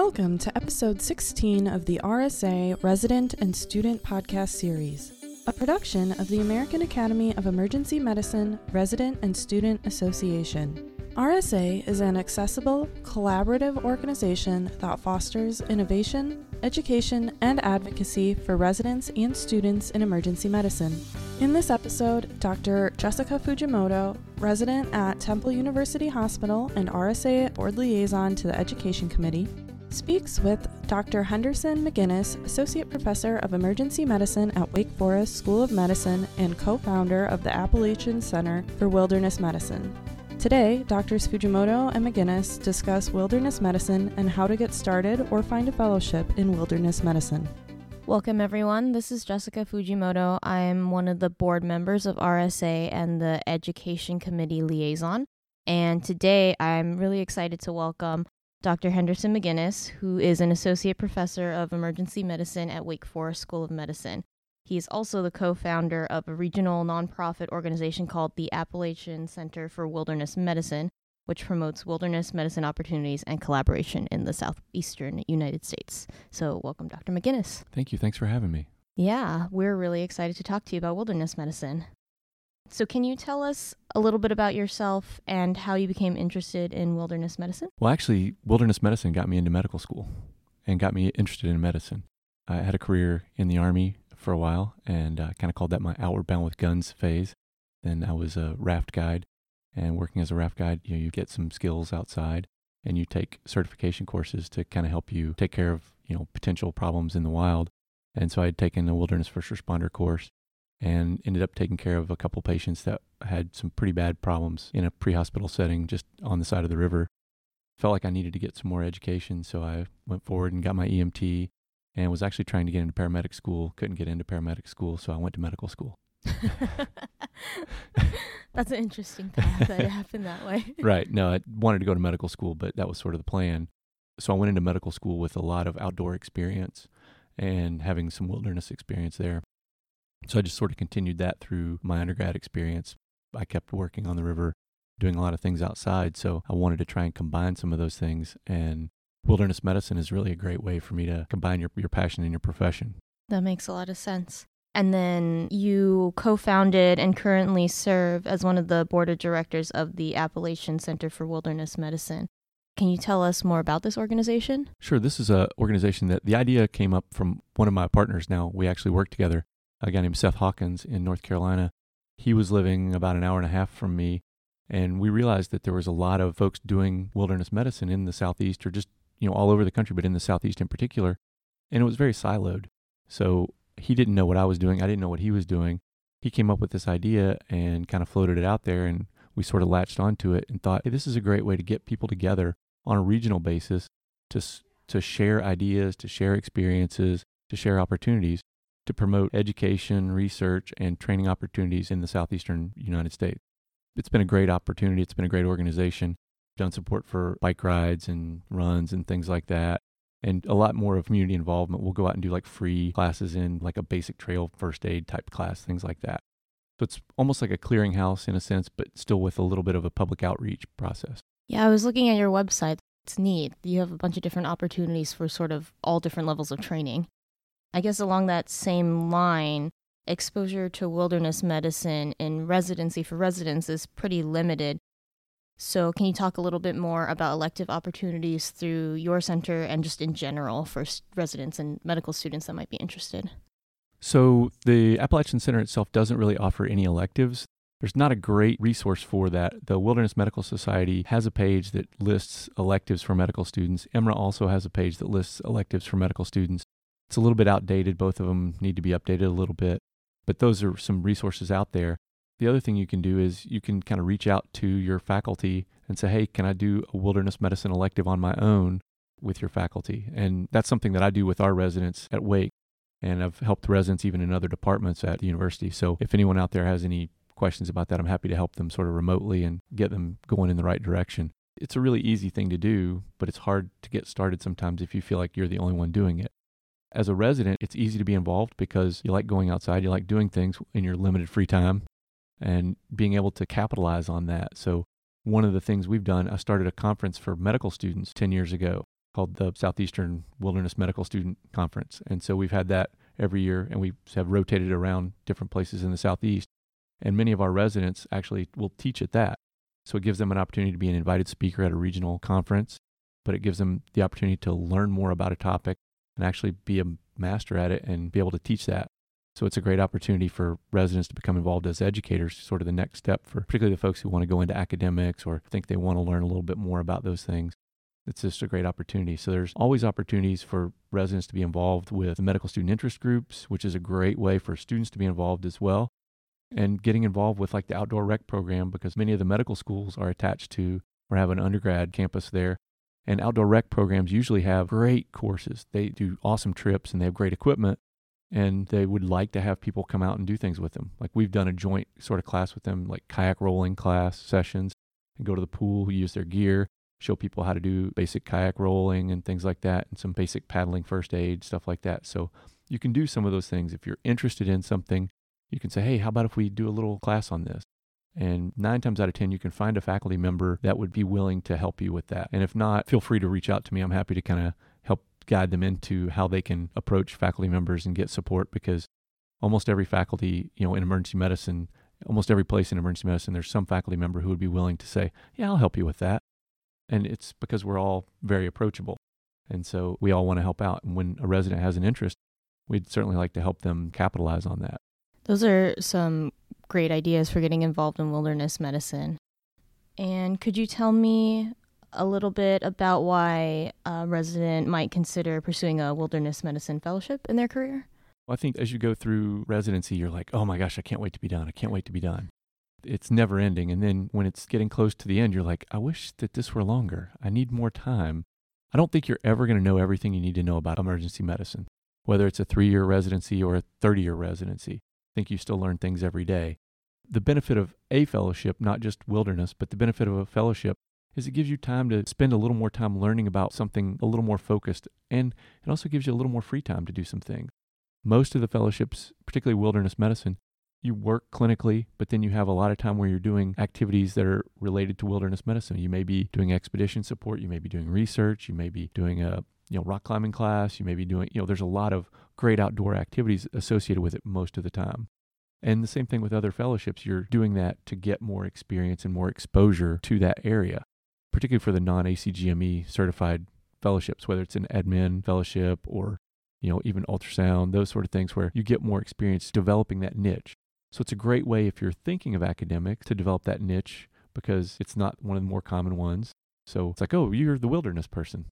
Welcome to episode 16 of the RSA Resident and Student Podcast Series, a production of the American Academy of Emergency Medicine Resident and Student Association. RSA is an accessible, collaborative organization that fosters innovation, education, and advocacy for residents and students in emergency medicine. In this episode, Dr. Jessica Fujimoto, resident at Temple University Hospital and RSA board liaison to the Education Committee, speaks with Dr. Henderson McGinnis, Associate Professor of Emergency Medicine at Wake Forest School of Medicine and co founder of the Appalachian Center for Wilderness Medicine. Today, Drs. Fujimoto and McGinnis discuss wilderness medicine and how to get started or find a fellowship in wilderness medicine. Welcome, everyone. This is Jessica Fujimoto. I'm one of the board members of RSA and the Education Committee liaison. And today I'm really excited to welcome Dr. Henderson McGinnis, who is an associate professor of emergency medicine at Wake Forest School of Medicine. He is also the co founder of a regional nonprofit organization called the Appalachian Center for Wilderness Medicine, which promotes wilderness medicine opportunities and collaboration in the southeastern United States. So, welcome, Dr. McGinnis. Thank you. Thanks for having me. Yeah, we're really excited to talk to you about wilderness medicine. So, can you tell us a little bit about yourself and how you became interested in wilderness medicine? Well, actually, wilderness medicine got me into medical school and got me interested in medicine. I had a career in the Army for a while and uh, kind of called that my outward bound with guns phase. Then I was a raft guide, and working as a raft guide, you know, you get some skills outside, and you take certification courses to kind of help you take care of you know potential problems in the wild. And so I had taken a wilderness first responder course, and ended up taking care of a couple patients that had some pretty bad problems in a pre-hospital setting just on the side of the river. Felt like I needed to get some more education, so I went forward and got my EMT and was actually trying to get into paramedic school. Couldn't get into paramedic school, so I went to medical school. That's an interesting path that it happened that way. right. No, I wanted to go to medical school, but that was sort of the plan. So I went into medical school with a lot of outdoor experience and having some wilderness experience there. So I just sort of continued that through my undergrad experience. I kept working on the river, doing a lot of things outside. So I wanted to try and combine some of those things and wilderness medicine is really a great way for me to combine your, your passion and your profession. That makes a lot of sense. And then you co founded and currently serve as one of the board of directors of the Appalachian Center for Wilderness Medicine. Can you tell us more about this organization? Sure. This is an organization that the idea came up from one of my partners now. We actually work together, a guy named Seth Hawkins in North Carolina. He was living about an hour and a half from me, and we realized that there was a lot of folks doing wilderness medicine in the Southeast or just you know, all over the country, but in the Southeast in particular. And it was very siloed. So he didn't know what I was doing. I didn't know what he was doing. He came up with this idea and kind of floated it out there. And we sort of latched onto it and thought, hey, this is a great way to get people together on a regional basis to, to share ideas, to share experiences, to share opportunities, to promote education, research, and training opportunities in the Southeastern United States. It's been a great opportunity. It's been a great organization done support for bike rides and runs and things like that. And a lot more of community involvement. We'll go out and do like free classes in like a basic trail first aid type class, things like that. So it's almost like a clearinghouse in a sense, but still with a little bit of a public outreach process. Yeah, I was looking at your website. It's neat. You have a bunch of different opportunities for sort of all different levels of training. I guess along that same line, exposure to wilderness medicine in residency for residents is pretty limited. So, can you talk a little bit more about elective opportunities through your center and just in general for residents and medical students that might be interested? So, the Appalachian Center itself doesn't really offer any electives. There's not a great resource for that. The Wilderness Medical Society has a page that lists electives for medical students. EMRA also has a page that lists electives for medical students. It's a little bit outdated. Both of them need to be updated a little bit, but those are some resources out there. The other thing you can do is you can kind of reach out to your faculty and say, hey, can I do a wilderness medicine elective on my own with your faculty? And that's something that I do with our residents at Wake. And I've helped residents even in other departments at the university. So if anyone out there has any questions about that, I'm happy to help them sort of remotely and get them going in the right direction. It's a really easy thing to do, but it's hard to get started sometimes if you feel like you're the only one doing it. As a resident, it's easy to be involved because you like going outside, you like doing things in your limited free time and being able to capitalize on that. So, one of the things we've done, I started a conference for medical students 10 years ago. called the Southeastern Wilderness Medical Student Conference. And so we've had that every year and we have rotated around different places in the Southeast. And many of our residents actually will teach at that. So it gives them an opportunity to be an invited speaker at a regional conference, but it gives them the opportunity to learn more about a topic and actually be a master at it and be able to teach that. So it's a great opportunity for residents to become involved as educators, sort of the next step for particularly the folks who want to go into academics or think they want to learn a little bit more about those things. It's just a great opportunity. So there's always opportunities for residents to be involved with the medical student interest groups, which is a great way for students to be involved as well. And getting involved with like the outdoor rec program because many of the medical schools are attached to or have an undergrad campus there. And outdoor rec programs usually have great courses. They do awesome trips and they have great equipment and they would like to have people come out and do things with them. Like we've done a joint sort of class with them, like kayak rolling class sessions, and go to the pool, use their gear, show people how to do basic kayak rolling and things like that, and some basic paddling first aid, stuff like that. So you can do some of those things. If you're interested in something, you can say, hey, how about if we do a little class on this? And nine times out of 10, you can find a faculty member that would be willing to help you with that. And if not, feel free to reach out to me. I'm happy to kind of help guide them into how they can approach faculty members and get support because almost every faculty, you know, in emergency medicine, almost every place in emergency medicine, there's some faculty member who would be willing to say, Yeah, I'll help you with that. And it's because we're all very approachable. And so we all want to help out. And when a resident has an interest, we'd certainly like to help them capitalize on that. Those are some great ideas for getting involved in wilderness medicine. And could you tell me a little bit about why a resident might consider pursuing a wilderness medicine fellowship in their career? I think as you go through residency, you're like, oh my gosh, I can't wait to be done. I can't wait to be done. It's never ending. And then when it's getting close to the end, you're like, I wish that this were longer. I need more time. I don't think you're ever going to know everything you need to know about emergency medicine, whether it's a three year residency or a 30 year residency. Think you still learn things every day. The benefit of a fellowship, not just wilderness, but the benefit of a fellowship is it gives you time to spend a little more time learning about something a little more focused. And it also gives you a little more free time to do some things. Most of the fellowships, particularly wilderness medicine, you work clinically, but then you have a lot of time where you're doing activities that are related to wilderness medicine. You may be doing expedition support, you may be doing research, you may be doing a you know rock climbing class, you may be doing you know there's a lot of great outdoor activities associated with it most of the time. And the same thing with other fellowships, you're doing that to get more experience and more exposure to that area particularly for the non ACGME certified fellowships, whether it's an admin fellowship or you know even ultrasound, those sort of things, where you get more experience developing that niche. So it's a great way if you're thinking of academics to develop that niche because it's not one of the more common ones. So it's like, oh, you're the wilderness person.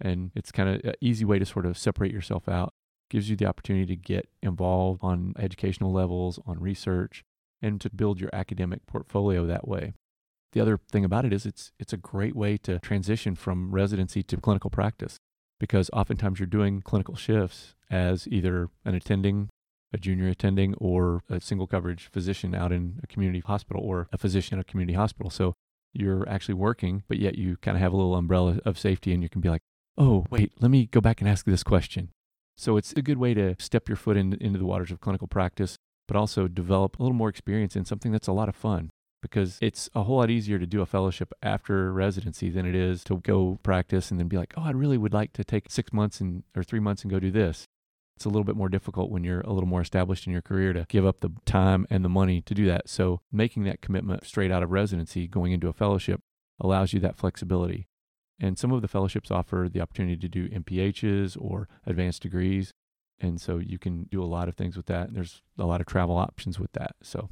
And it's kind of an easy way to sort of separate yourself out. Gives you the opportunity to get involved on educational levels, on research, and to build your academic portfolio that way. The other thing about it is it's it's a great way to transition from residency to clinical practice because oftentimes you're doing clinical shifts as either an attending, a junior attending, or a single coverage physician out in a community hospital or a physician in a community hospital. So you're actually working, but yet you kind of have a little umbrella of safety and you can be like, oh, wait, let me go back and ask this question. So it's a good way to step your foot in, into the waters of clinical practice, but also develop a little more experience in something that's a lot of fun because it's a whole lot easier to do a fellowship after residency than it is to go practice and then be like, oh, I really would like to take six months and or three months and go do this. It's a little bit more difficult when you're a little more established in your career to give up the time and the money to do that. So making that commitment straight out of residency, going into a fellowship, allows you that flexibility. And some of the fellowships offer the opportunity to do MPHs or advanced degrees. And so you can do a lot of things with that. And there's a lot of travel options with that. So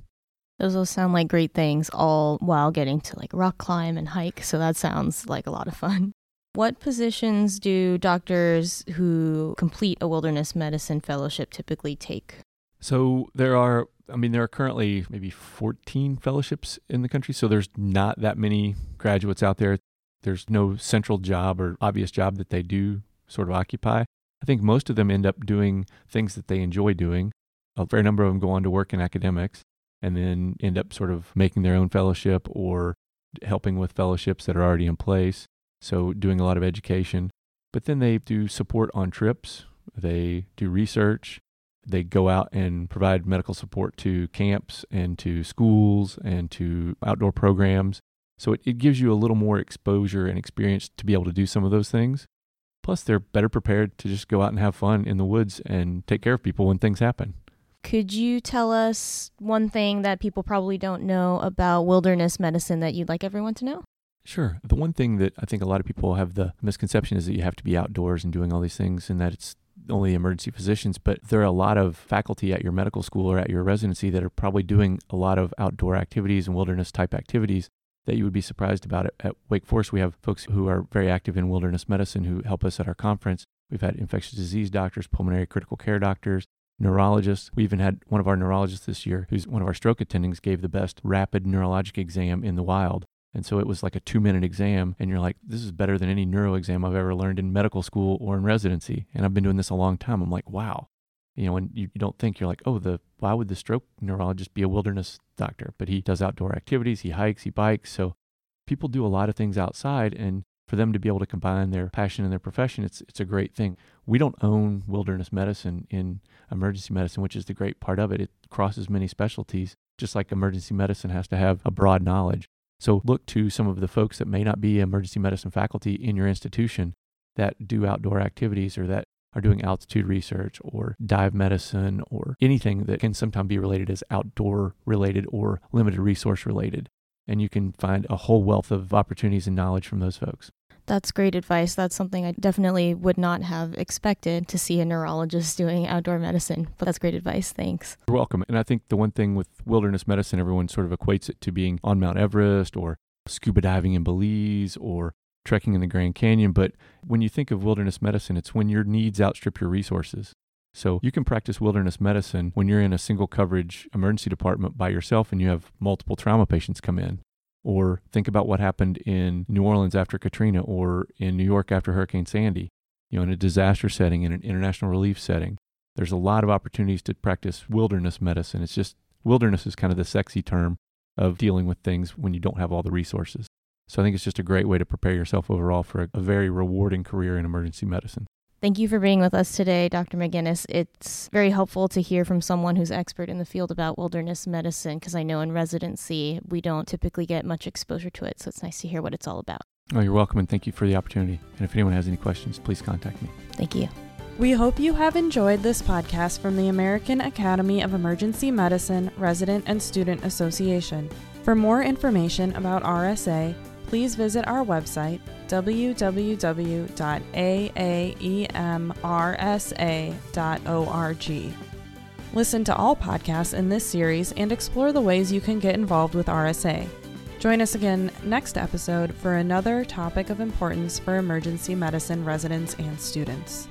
those all sound like great things, all while getting to like rock climb and hike. So that sounds like a lot of fun. What positions do doctors who complete a wilderness medicine fellowship typically take? So there are, I mean, there are currently maybe 14 fellowships in the country. So there's not that many graduates out there. There's no central job or obvious job that they do sort of occupy. I think most of them end up doing things that they enjoy doing. A fair number of them go on to work in academics and then end up sort of making their own fellowship or helping with fellowships that are already in place. So, doing a lot of education. But then they do support on trips, they do research, they go out and provide medical support to camps and to schools and to outdoor programs. So, it, it gives you a little more exposure and experience to be able to do some of those things. Plus, they're better prepared to just go out and have fun in the woods and take care of people when things happen. Could you tell us one thing that people probably don't know about wilderness medicine that you'd like everyone to know? Sure. The one thing that I think a lot of people have the misconception is that you have to be outdoors and doing all these things and that it's only emergency physicians, but there are a lot of faculty at your medical school or at your residency that are probably doing a lot of outdoor activities and wilderness type activities that you would be surprised about. At, at Wake Forest, we have folks who are very active in wilderness medicine who help us at our conference. We've had infectious disease doctors, pulmonary critical care doctors, neurologists. We even had one of our neurologists this year, who's one of our stroke attendings, gave the best rapid neurologic exam in the wild. And so it was like a two minute exam. And you're like, this is better than any neuro exam I've ever learned in medical school or in residency. And I've been doing this a long time. I'm like, wow. You know, and you, you don't think you're like, oh, the why would the stroke neurologist be a wilderness doctor? But he does outdoor activities, he hikes, he bikes. So people do a lot of things outside. And for them to be able to combine their passion and their profession, it's it's a great thing. We don't own wilderness medicine in emergency medicine, which is the great part of it. It crosses many specialties, just like emergency medicine has to have a broad knowledge. So look to some of the folks that may not be emergency medicine faculty in your institution that do outdoor activities or that are doing altitude research or dive medicine or anything that can sometimes be related as outdoor related or limited resource related. And you can find a whole wealth of opportunities and knowledge from those folks. That's great advice. That's something I definitely would not have expected to see a neurologist doing outdoor medicine. But that's great advice. Thanks. You're welcome. And I think the one thing with wilderness medicine, everyone sort of equates it to being on Mount Everest or scuba diving in Belize or trekking in the Grand Canyon. But when you think of wilderness medicine, it's when your needs outstrip your resources. So you can practice wilderness medicine when you're in a single coverage emergency department by yourself and you have multiple trauma patients come in. Or think about what happened in New Orleans after Katrina or in New York after Hurricane Sandy, you know, in a disaster setting, in an international relief setting. There's a lot of opportunities to practice wilderness medicine. It's just wilderness is kind of the sexy term of dealing with things when you don't have all the resources. So I think it's just a great way to prepare yourself overall for a, a very rewarding career in emergency medicine. Thank you for being with us today, Dr. McGinnis. It's very helpful to hear from someone who's expert in the field about wilderness medicine because I know in residency we don't typically get much exposure to it. So it's nice to hear what it's all about. Oh, you're welcome, and thank you for the opportunity. And if anyone has any questions, please contact me. Thank you. We hope you have enjoyed this podcast from the American Academy of Emergency Medicine Resident and Student Association. For more information about RSA, please visit our website www.aaemrsa.org. Listen to all podcasts in this series and explore the ways you can get involved with RSA. Join us again next episode for another topic of importance for emergency medicine residents and students.